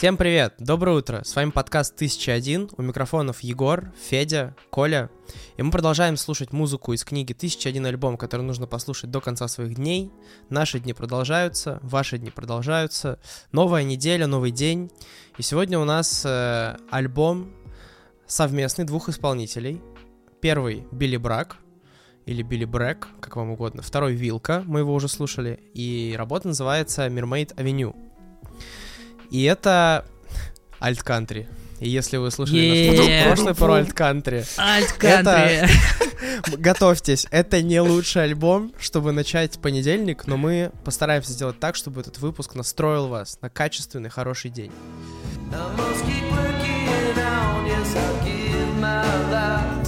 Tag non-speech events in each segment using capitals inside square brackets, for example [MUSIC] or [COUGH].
Всем привет! Доброе утро! С вами подкаст 1001. У микрофонов Егор, Федя, Коля. И мы продолжаем слушать музыку из книги «1001 альбом», который нужно послушать до конца своих дней. Наши дни продолжаются, ваши дни продолжаются. Новая неделя, новый день. И сегодня у нас э, альбом совместный двух исполнителей. Первый — Билли Брак, или Билли Брэк, как вам угодно. Второй — Вилка, мы его уже слушали. И работа называется «Mermaid Avenue». И это альт-кантри. И если вы слушали наш прошлый про альт-кантри, Альт-кантри. [LAUGHS] готовьтесь, это не лучший альбом, чтобы начать понедельник, но мы постараемся сделать так, чтобы этот выпуск настроил вас на качественный, хороший день. Yes, I'll give my life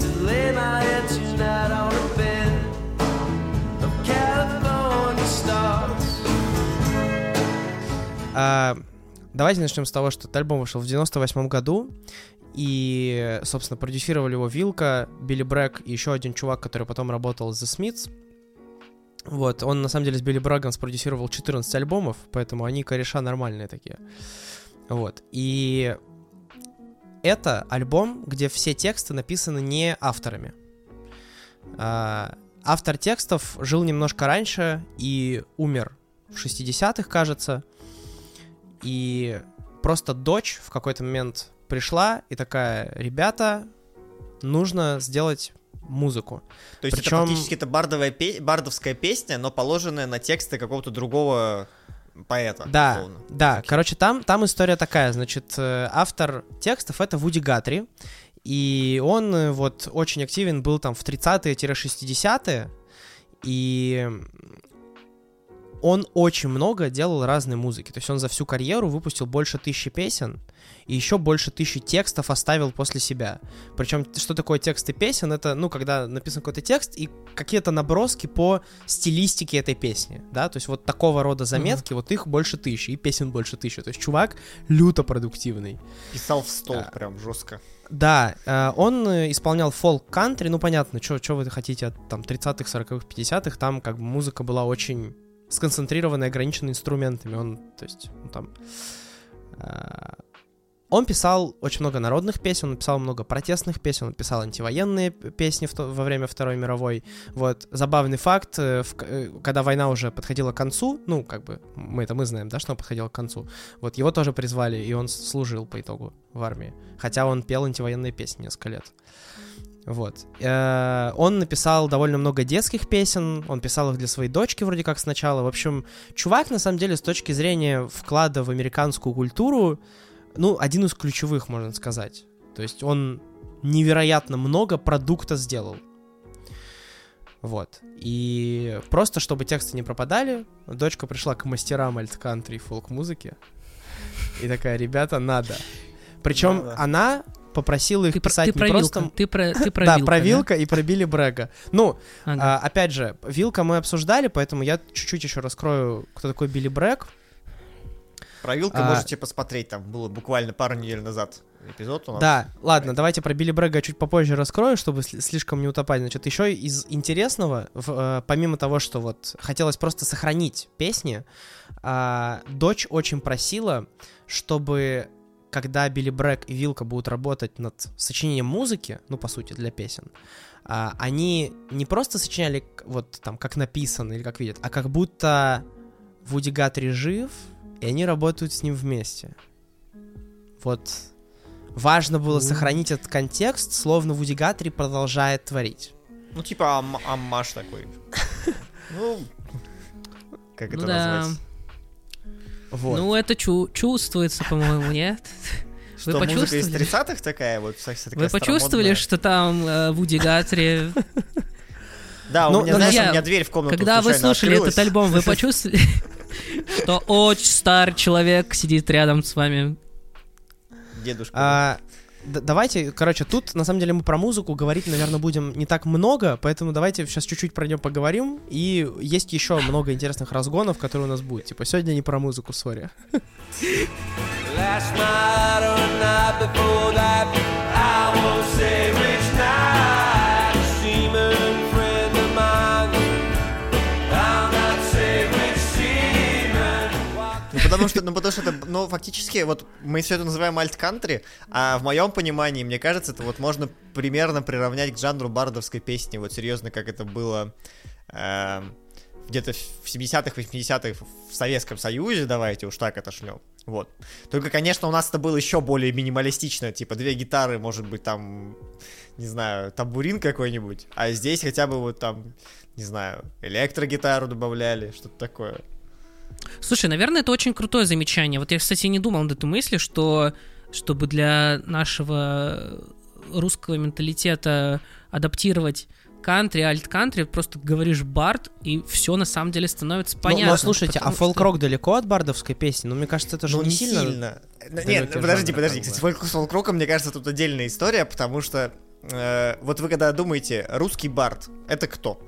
to lay my head tonight on А, давайте начнем с того, что этот альбом вышел в 98 году, и, собственно, продюсировали его Вилка, Билли Брэк и еще один чувак, который потом работал с The Smiths. Вот, он на самом деле с Билли Брагом спродюсировал 14 альбомов, поэтому они кореша нормальные такие. Вот, и это альбом, где все тексты написаны не авторами. А, автор текстов жил немножко раньше и умер в 60-х, кажется. И просто дочь в какой-то момент пришла и такая, ребята, нужно сделать музыку. То есть Причем- это фактически это бардовая пе- бардовская песня, но положенная на тексты какого-то другого поэта. Да, условно. да. Окей. Короче, там, там история такая. Значит, э, автор текстов это Вуди Гатри. И он э, вот очень активен был там в 30-е-60-е. И он очень много делал разной музыки. То есть он за всю карьеру выпустил больше тысячи песен и еще больше тысячи текстов оставил после себя. Причем, что такое тексты песен? Это, ну, когда написан какой-то текст и какие-то наброски по стилистике этой песни, да, то есть вот такого рода заметки, вот их больше тысячи, и песен больше тысячи. То есть чувак люто продуктивный. Писал в стол А. прям жестко. Да, э, он э, исполнял фолк-кантри, ну понятно, что вы хотите от там 30-х, 40-х, 50-х, там как бы музыка была очень сконцентрирована и ограничена инструментами, он, то есть, ну, там... э, Он писал очень много народных песен, он писал много протестных песен, он писал антивоенные песни в то- во время Второй мировой. Вот, забавный факт, э, в э, когда война уже подходила к концу, ну, как бы, мы это мы знаем, да, что она подходила к концу, вот, его тоже призвали, и он служил по итогу в армии. Хотя он пел антивоенные песни несколько лет. Вот. Э, Он написал довольно много детских песен, он писал их для своей дочки вроде как сначала. В общем, чувак, на самом деле, с точки зрения вклада в американскую культуру, ну, один из ключевых, можно сказать. То есть он невероятно много продукта сделал. Вот. И просто, чтобы тексты не пропадали, дочка пришла к мастерам альт-кантри и фолк-музыки. И такая, ребята, надо. Причем она попросила их Ты, про- писать ты не про просто... Вилка. Ты про, [LAUGHS] ты про да, Вилка, про Вилка и про Билли Брэга. Ну, Ага. а, опять же, Вилка мы обсуждали, поэтому я чуть-чуть еще раскрою, кто такой Билли Брэг. Про Вилка А. можете посмотреть, там было буквально пару недель назад эпизод у нас. Да, ладно, давайте про Билли Брэга чуть попозже раскрою, чтобы сли- слишком не утопать. Значит, еще из интересного, в, э, помимо того, что вот хотелось просто сохранить песни, а, дочь очень просила, чтобы когда Билли Брэк и Вилка будут работать над сочинением музыки, ну, по сути, для песен, а, они не просто сочиняли вот там, как написано или как видят, а как будто Вуди Гатри жив, и они работают с ним вместе. Вот важно было сохранить этот контекст, словно Вуди Гатри продолжает творить. Ну, типа ам- аммаж такой. [LAUGHS] Ну, как это Ну да. назвать? Вот. Ну, это чу- чувствуется, по-моему, нет? Что музыка из почувствовали? 30-х такая вот? такая Вы почувствовали, что там э, Вуди Гатри... Да, Ну, у меня, ну, знаешь, я- у меня дверь в комнату Когда вы слушали открылась. этот альбом, вы [LAUGHS] почувствовали, что очень старый человек сидит рядом с вами? Дедушка. Давайте, короче, тут на самом деле мы про музыку говорить, наверное, будем не так много, поэтому давайте сейчас чуть-чуть про нее поговорим. И есть еще много интересных разгонов, которые у нас будут. Типа сегодня не про музыку, сори. Last night or night before that, I won't say which night. Потому что, ну, потому что это, ну, фактически, вот мы все это называем альт-кантри, а в моем понимании, мне кажется, это вот можно примерно приравнять к жанру бардовской песни, вот серьезно, как это было эм, где-то в 70-х, 80-х в Советском Союзе, давайте уж так отошлем. Вот. Только, конечно, у нас это было еще более минималистично, типа две гитары, может быть, там, не знаю, тамбурин какой-нибудь, а здесь хотя бы вот там, не знаю, электрогитару добавляли, что-то такое. Слушай, наверное, это очень крутое замечание. Вот я, кстати, не думал над этой мыслью, что чтобы для нашего русского менталитета адаптировать кантри, альт-кантри, просто говоришь бард, и все на самом деле становится Ну, понятно. но слушайте, а потому что- фолк-рок далеко от бардовской песни? Ну, мне кажется, это же Ну, не сильно... Нет, далёкий подожди, подожди. как Кстати, бы. фолк- с фолк-роком, мне кажется, тут отдельная история, потому что э, вот вы когда думаете, русский бард, это кто?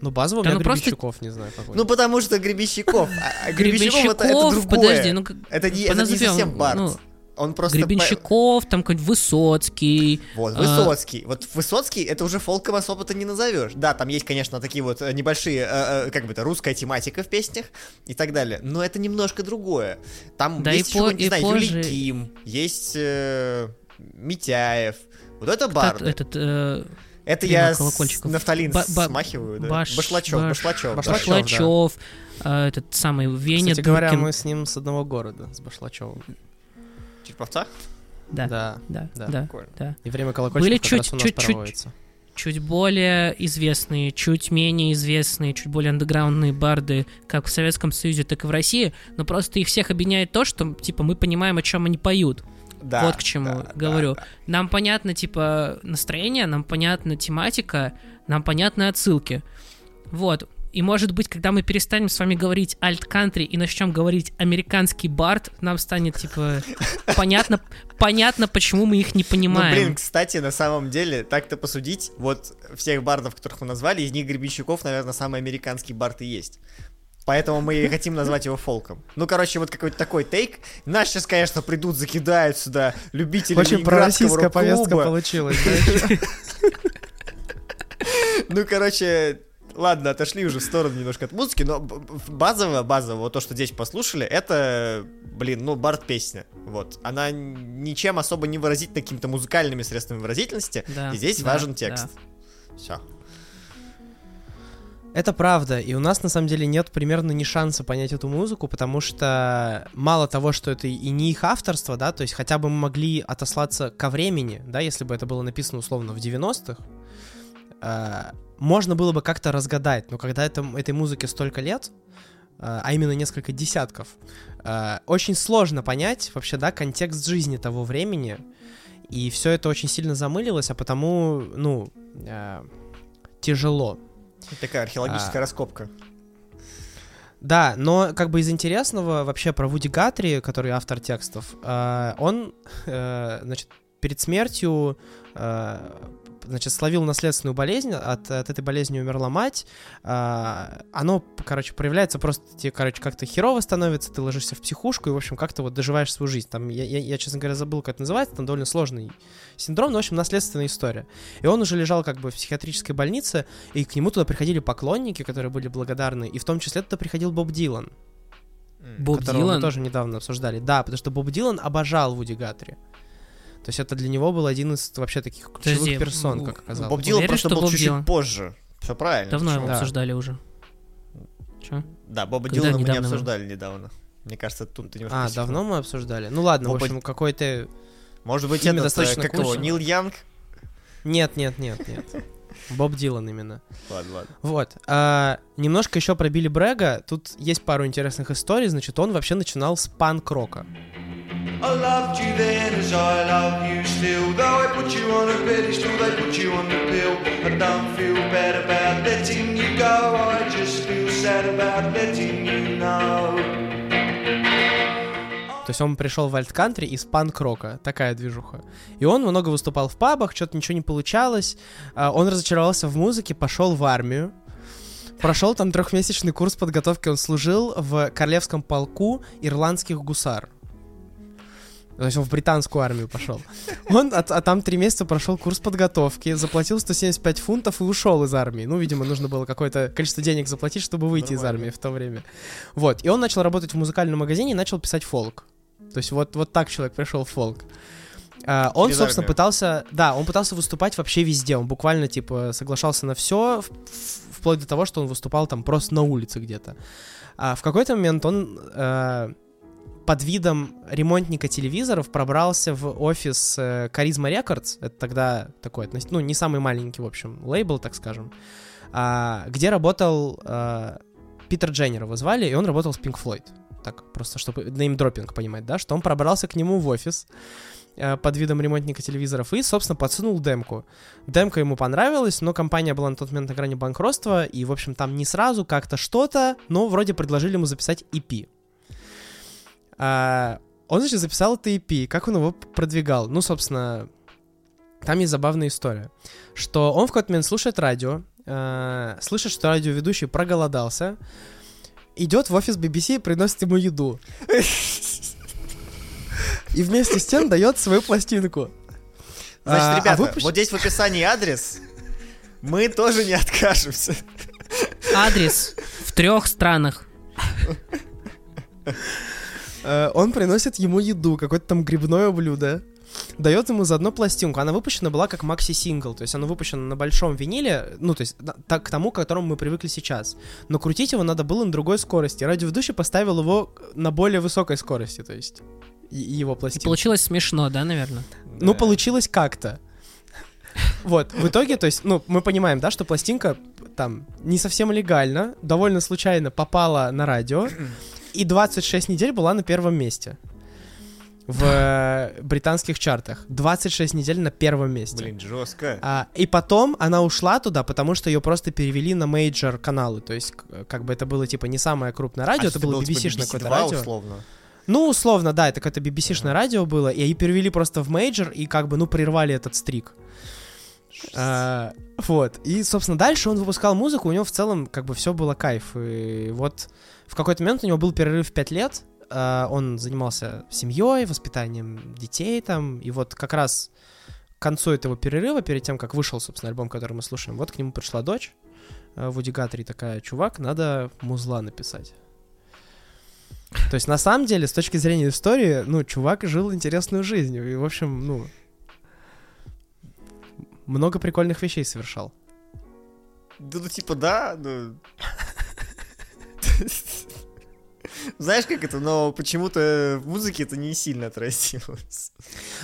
Ну, базово у Да меня ну просто- Гребенщиков, не знаю, какой. Ну, потому что Гребенщиков. А- а Гребенщиков это, это другое. подожди, ну это не, это не совсем бард. ну, Он просто... по- Гребенщиков, там какой-нибудь Высоцкий. Вот, а, Высоцкий. Вот Высоцкий это уже фолком особо-то не назовешь. Да, там есть, конечно, такие вот э, небольшие, э, э, как бы это, русская тематика в песнях и так далее. Но это немножко другое. Там Да есть и еще, по- не и знаю, позже- Юлий Ким, есть э, Митяев. Вот это барды. этот, э, Это Блин, я колокольчиков? нафталин Ба- ба- смахиваю, да? Баш- Башлачев, Баш- Башлачев. Башлачев, да. Башлачев, э, этот самый Веня Кстати говоря, Дуркин. мы с ним с одного города, с Башлачевым. Череповца? Да, Да. да, да. да, да. И время колокольчиков Были как чуть- раз у нас чуть- чуть- проводится. чуть более известные, чуть менее известные, чуть более андеграундные барды, как в Советском Союзе, так и в России, но просто их всех объединяет то, что, типа, мы понимаем, о чем они поют. Да, вот к чему да, говорю. да, да. Нам понятно, типа, настроение, нам понятна тематика, нам понятны отсылки. Вот. И может быть, когда мы перестанем с вами говорить альт-кантри и начнем говорить американский бард, нам станет, типа, понятно, понятно, почему мы их не Ну, понимаем. блин, кстати, на самом деле, так-то посудить, вот всех бардов, которых мы назвали, из них Гребенщиков, наверное, самый американский бард и есть. Поэтому мы и хотим назвать его фолком. Ну, короче, вот какой-то такой тейк. Нас сейчас, конечно, придут, закидают сюда любители Очень пророссийская повестка получилась. [LAUGHS] Ну, короче, ладно, отошли уже в сторону немножко от музыки, но базово, базово, вот то, что здесь послушали, это, блин, ну, бард-песня. Вот. Она ничем особо не выразительна какими-то музыкальными средствами выразительности, Да, и здесь да, важен да. текст. Все. Это правда, и у нас на самом деле нет примерно ни шанса понять эту музыку, потому что мало того, что это и не их авторство, да, то есть хотя бы мы могли отослаться ко времени, да, если бы это было написано условно в 90-х, э, можно было бы как-то разгадать, но когда это, этой музыке столько лет, э, а именно несколько десятков, э, очень сложно понять вообще, да, контекст жизни того времени, и все это очень сильно замылилось, а потому, ну, э, тяжело. Такая археологическая А. раскопка. Да, но как бы из интересного вообще про Вуди Гатри, который автор текстов, э, он, э, значит, перед смертью, э, значит, словил наследственную болезнь, от, от этой болезни умерла мать, э, оно, короче, проявляется просто, тебе, короче, как-то херово становится, ты ложишься в психушку и, в общем, как-то вот доживаешь свою жизнь. Там, я, я, я, честно говоря, забыл, как это называется, там довольно сложный синдром, но, в общем, наследственная история. И он уже лежал как бы в психиатрической больнице, и к нему туда приходили поклонники, которые были благодарны, и в том числе туда приходил Боб Дилан. Боб которого мы Дилан. тоже недавно обсуждали. Да, потому что Боб Дилан обожал Вуди Гатри. То есть это для него был один из вообще таких ключевых Подожди, персон, ну, как оказалось. Боб Дилан просто что был Боб чуть-чуть Дилан? позже. Все правильно. Давно почему? его Да. обсуждали уже. Чё? Да, Боба Когда Дилана мы не обсуждали недавно. Мне кажется, тут ты немножко А, просекла. давно мы обсуждали? Ну ладно, Боба- в общем, какой-то... Может быть, это достаточно как его. Нил Янг? Нет, нет, нет, нет. Боб Дилан именно. Ладно, ладно. Вот. а, немножко еще про Билли Брэга. Тут есть пару интересных историй. Значит, он вообще начинал с панк-рока. I loved you then as I love you still. Though I put you on a pedestal, they put you on the pill. I don't feel bad about letting you go. I just feel sad about letting you know. То есть он пришел в альт-кантри из панк-рока. Такая движуха. И он много выступал в пабах, что-то ничего не получалось. А, Он разочаровался в музыке, пошел в армию. Прошел там трехмесячный курс подготовки. Он служил в королевском полку ирландских гусар. То есть он в британскую армию пошел. Он, а, а там три месяца прошел курс подготовки, заплатил 175 фунтов и ушел из армии. Ну, видимо, нужно было какое-то количество денег заплатить, чтобы выйти из Нормально. армии в то время. Вот. И он начал работать в музыкальном магазине и начал писать фолк. То есть вот, вот так человек пришел в фолк. А, он, Через собственно, армию. пытался, да, он пытался выступать вообще везде. Он буквально, типа, соглашался на все, вплоть до того, что он выступал там просто на улице где-то. А в какой-то момент он э, под видом ремонтника телевизоров пробрался в офис э, Charisma Records. Это тогда такой, ну, не самый маленький, в общем, лейбл, так скажем. а, где работал э, Питер Дженнер его звали, и он работал с Pink Floyd. Так, просто чтобы неймдропинг понимать, да, что он пробрался к нему в офис э, под видом ремонтника телевизоров и, собственно, подсунул демку. Демка ему понравилась, но компания была на тот момент на грани банкротства, и, в общем, там не сразу как-то что-то, но вроде предложили ему записать EP. А, он, значит, записал это EP. Как он его продвигал? Ну, собственно, там есть забавная история. Что он в какой-то момент слушает радио, э, слышит, что радиоведущий проголодался, идет в офис BBC и приносит ему еду. И вместе с тем дает свою пластинку. Значит, А, а ребята, выпущ- вот здесь в описании адрес. Мы тоже не откажемся. Адрес в трех странах. Э, он приносит ему еду, какое-то там грибное блюдо. Дает ему заодно пластинку. Она выпущена была как макси-сингл, то есть она выпущена на большом виниле, ну, то есть так, к тому, к которому мы привыкли сейчас. Но крутить его надо было на другой скорости. Радиоведущий поставил его на более высокой скорости, то есть и- и его И пластинку. получилось смешно, да, наверное? Ну, Да. получилось как-то. Вот, в итоге, то есть, ну, мы понимаем, да, что пластинка там не совсем легально, довольно случайно попала на радио, и 26 недель была на первом месте в э, британских чартах. 26 недель на первом месте. Блин, жестко. А, и потом она ушла туда, потому что ее просто перевели на major каналы. То есть, как бы это было типа не самое крупное радио, это было BBC-шное какое-то BBC2 радио. условно. Ну, условно, да, это какое-то BBC-шное радио было, и они перевели просто в major и как бы, ну, прервали этот streak. А, вот. И, собственно, дальше он выпускал музыку, у него в целом как бы все было кайф. И вот в какой-то момент у него был перерыв 5 лет, а, он занимался семьей, воспитанием детей там, и вот как раз к концу этого перерыва, перед тем, как вышел, собственно, альбом, который мы слушаем, вот к нему пришла дочь э, в Уди Гатри такая, чувак, надо музла написать. То есть, на самом деле, с точки зрения истории, ну, чувак жил интересную жизнь. И, в общем, ну, много прикольных вещей совершал. Да, ну типа да, ну... [LAUGHS] Знаешь, как это, но почему-то в музыке это не сильно отразилось.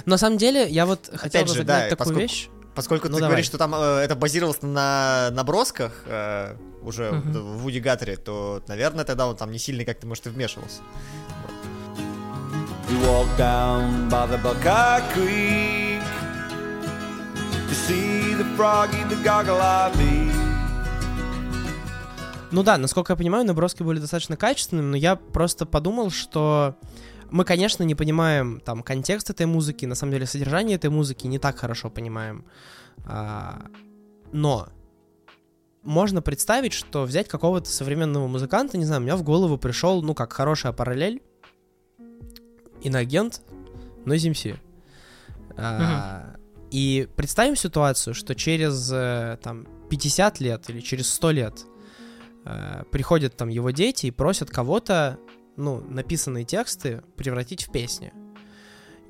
Но на самом деле, я вот хотел бы же, да, такую поскольку- вещь. Поскольку Ну, ты давай. говоришь, что там э, это базировалось на набросках э, уже Мгм. в Вуди Гаттере, то, наверное, тогда он там не сильно как-то, может, и вмешивался. We walked down by the Buckeye Creek to see the froggy, the goggle eye Ну да, насколько я понимаю, наброски были достаточно качественными, но я просто подумал, что мы, конечно, не понимаем там контекст этой музыки, на самом деле содержание этой музыки не так хорошо понимаем. А, но можно представить, что взять какого-то современного музыканта, не знаю, у меня в голову пришел, ну, как хорошая параллель, иноагент, но ZMC. А, И представим ситуацию, что через э, там 50 лет или через 100 лет э, приходят там его дети и просят кого-то, ну, написанные тексты превратить в песни.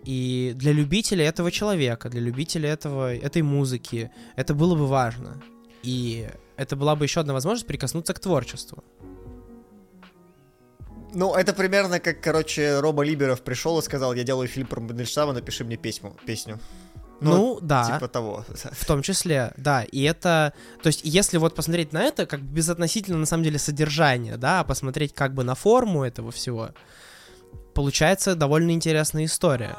И для любителей этого человека, для любителей этого, этой музыки, это было бы важно. И это была бы еще одна возможность прикоснуться к творчеству. Ну, это примерно как, короче, Роба Либеров пришел и сказал, я делаю фильм про Мандельштама, напиши мне песню. песню. Ну, да. Типа того. В том числе, да. И это, то есть, если вот посмотреть на это, как безотносительно на самом деле содержания, да, а посмотреть как бы на форму этого всего, получается довольно интересная история.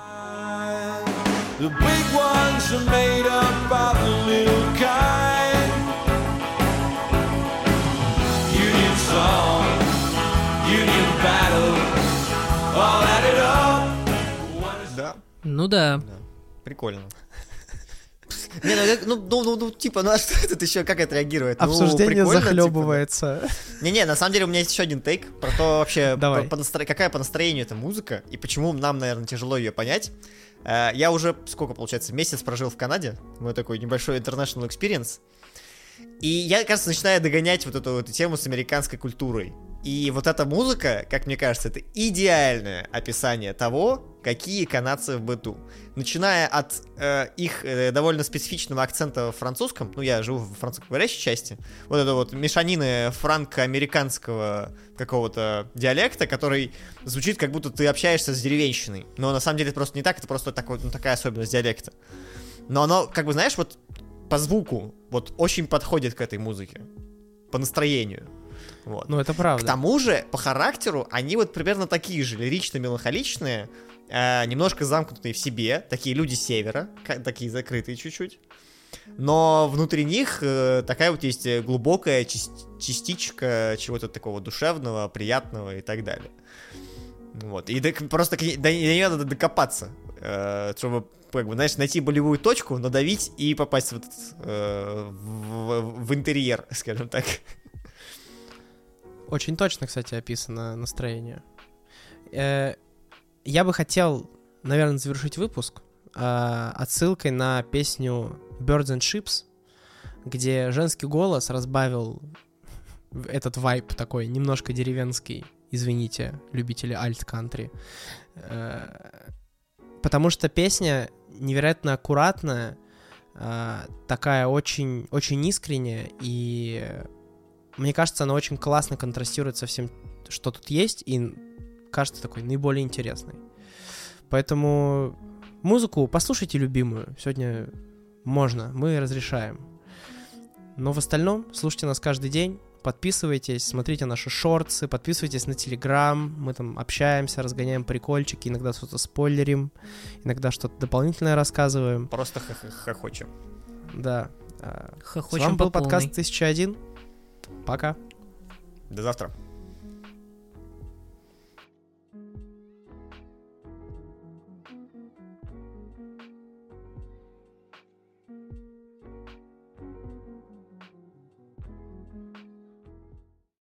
The big ones are made up of the little kind. Union song, Union battle, all added up. Да, Ну да. прикольно. Не, ну, ну, ну, ну, ну, типа, ну а что это еще, как это реагирует? Ну, Обсуждение типа, да. захлебывается. Не-не, на самом деле у меня есть еще один тейк про то вообще, [LAUGHS] Давай. по- по настро- какая по настроению эта музыка, и почему нам, наверное, тяжело ее понять. Э, Я уже, сколько получается, месяц прожил в Канаде, мой такой небольшой international experience, и я, кажется, начинаю догонять вот эту вот тему с американской культурой. И вот эта музыка, как мне кажется, это идеальное описание того, какие канадцы в быту. Начиная от э, их э, довольно специфичного акцента в французском, ну я живу в французскоговорящей части, вот это вот мешанины франко-американского какого-то диалекта, который звучит как будто ты общаешься с деревенщиной. Но на самом деле это просто не так, это просто такой, ну, такая особенность диалекта. Но оно, как бы, знаешь, вот по звуку вот очень подходит к этой музыке. По настроению. Вот. Ну, это К правда. тому же, по характеру, они вот примерно такие же, лирично-меланхоличные, э, немножко замкнутые в себе, такие люди севера, такие закрытые чуть-чуть. Но внутри них э, такая вот есть глубокая част- частичка чего-то такого душевного, приятного и так далее. Вот. И так просто к ней- до нее надо докопаться, э, чтобы, как бы, знаешь, найти болевую точку, надавить и попасть в, этот, э, в, в- в интерьер, [LAUGHS] скажем так. Очень точно, кстати, описано настроение. Э, Я бы хотел, наверное, завершить выпуск э, отсылкой на песню Birds and Ships, где женский голос разбавил этот вайб такой немножко деревенский, извините, любители альт-кантри. Э, Потому что песня невероятно аккуратная, такая очень, очень искренняя, и мне кажется, она очень классно контрастирует со всем, что тут есть, и кажется такой наиболее интересной. Поэтому музыку послушайте любимую. Сегодня можно, мы разрешаем. Но в остальном слушайте нас каждый день, подписывайтесь, смотрите наши шорты, подписывайтесь на Телеграм, мы там общаемся, разгоняем прикольчики, иногда что-то спойлерим, иногда что-то дополнительное рассказываем. Просто хох- хохочем. Да. А, С Хохочем вами был подкаст 1001. Пока. До завтра.